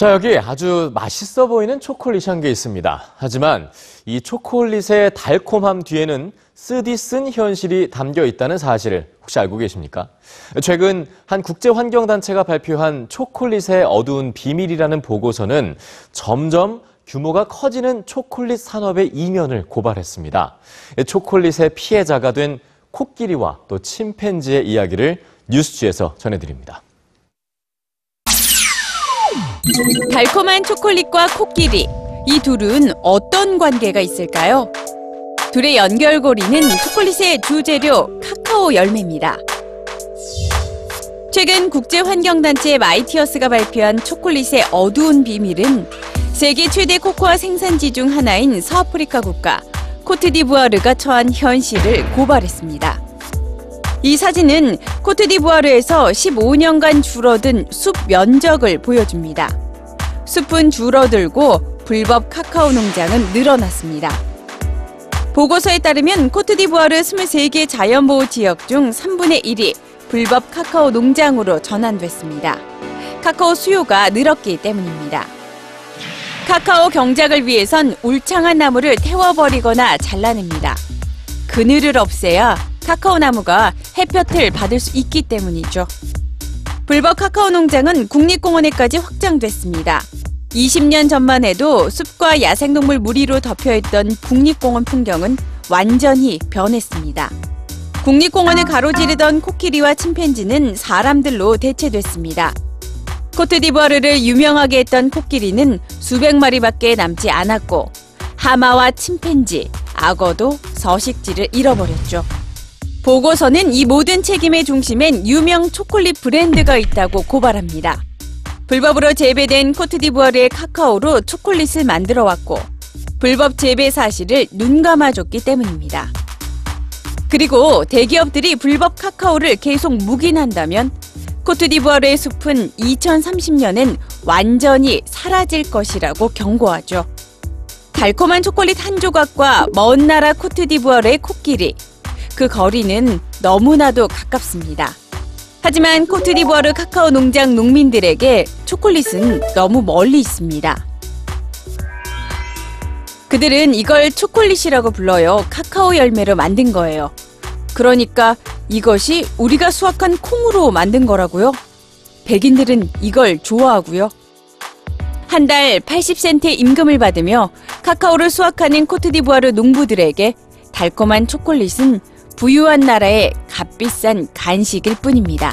자, 여기 아주 맛있어 보이는 초콜릿이 한 개 있습니다. 하지만 이 초콜릿의 달콤함 뒤에는 쓰디 쓴 현실이 담겨 있다는 사실을 혹시 알고 계십니까? 최근 한 국제환경단체가 발표한 초콜릿의 어두운 비밀이라는 보고서는 점점 규모가 커지는 초콜릿 산업의 이면을 고발했습니다. 초콜릿의 피해자가 된 코끼리와 또 침팬지의 이야기를 뉴스G에서 전해드립니다. 달콤한 초콜릿과 코끼리. 이 둘은 어떤 관계가 있을까요? 둘의 연결고리는 초콜릿의 주재료 카카오 열매입니다. 최근 국제환경단체 Mighty Earth가 발표한 초콜릿의 어두운 비밀은 세계 최대 코코아 생산지 중 하나인 서아프리카 국가 코트디부아르가 처한 현실을 고발했습니다. 이 사진은 코트디부아르에서 15년간 줄어든 숲 면적을 보여줍니다. 숲은 줄어들고 불법 카카오 농장은 늘어났습니다. 보고서에 따르면 코트디부아르 23개 자연보호 지역 중 3분의 1이 불법 카카오 농장으로 전환됐습니다. 카카오 수요가 늘었기 때문입니다. 카카오 경작을 위해선 울창한 나무를 태워버리거나 잘라냅니다. 그늘을 없애야 카카오 나무가 햇볕을 받을 수 있기 때문이죠. 불법 카카오 농장은 국립공원에까지 확장됐습니다. 20년 전만 해도 숲과 야생동물 무리로 덮여있던 국립공원 풍경은 완전히 변했습니다. 국립공원을 가로지르던 코끼리와 침팬지는 사람들로 대체됐습니다. 코트디부아르를 유명하게 했던 코끼리는 수백 마리밖에 남지 않았고 하마와 침팬지, 악어도 서식지를 잃어버렸죠. 보고서는 이 모든 책임의 중심엔 유명 초콜릿 브랜드가 있다고 고발합니다. 불법으로 재배된 코트디부아르의 카카오로 초콜릿을 만들어 왔고 불법 재배 사실을 눈 감아줬기 때문입니다. 그리고 대기업들이 불법 카카오를 계속 묵인한다면 코트디부아르의 숲은 2030년엔 완전히 사라질 것이라고 경고하죠. 달콤한 초콜릿 한 조각과 먼 나라 코트디부아르의 코끼리. 그 거리는 너무나도 가깝습니다. 하지만 코트디부아르 카카오 농장 농민들에게 초콜릿은 너무 멀리 있습니다. 그들은 이걸 초콜릿이라고 불러요. 카카오 열매로 만든 거예요. 그러니까 이것이 우리가 수확한 콩으로 만든 거라고요? 백인들은 이걸 좋아하고요. 한 달 80센트의 임금을 받으며 카카오를 수확하는 코트디부아르 농부들에게 달콤한 초콜릿은 부유한 나라의 값비싼 간식일 뿐입니다.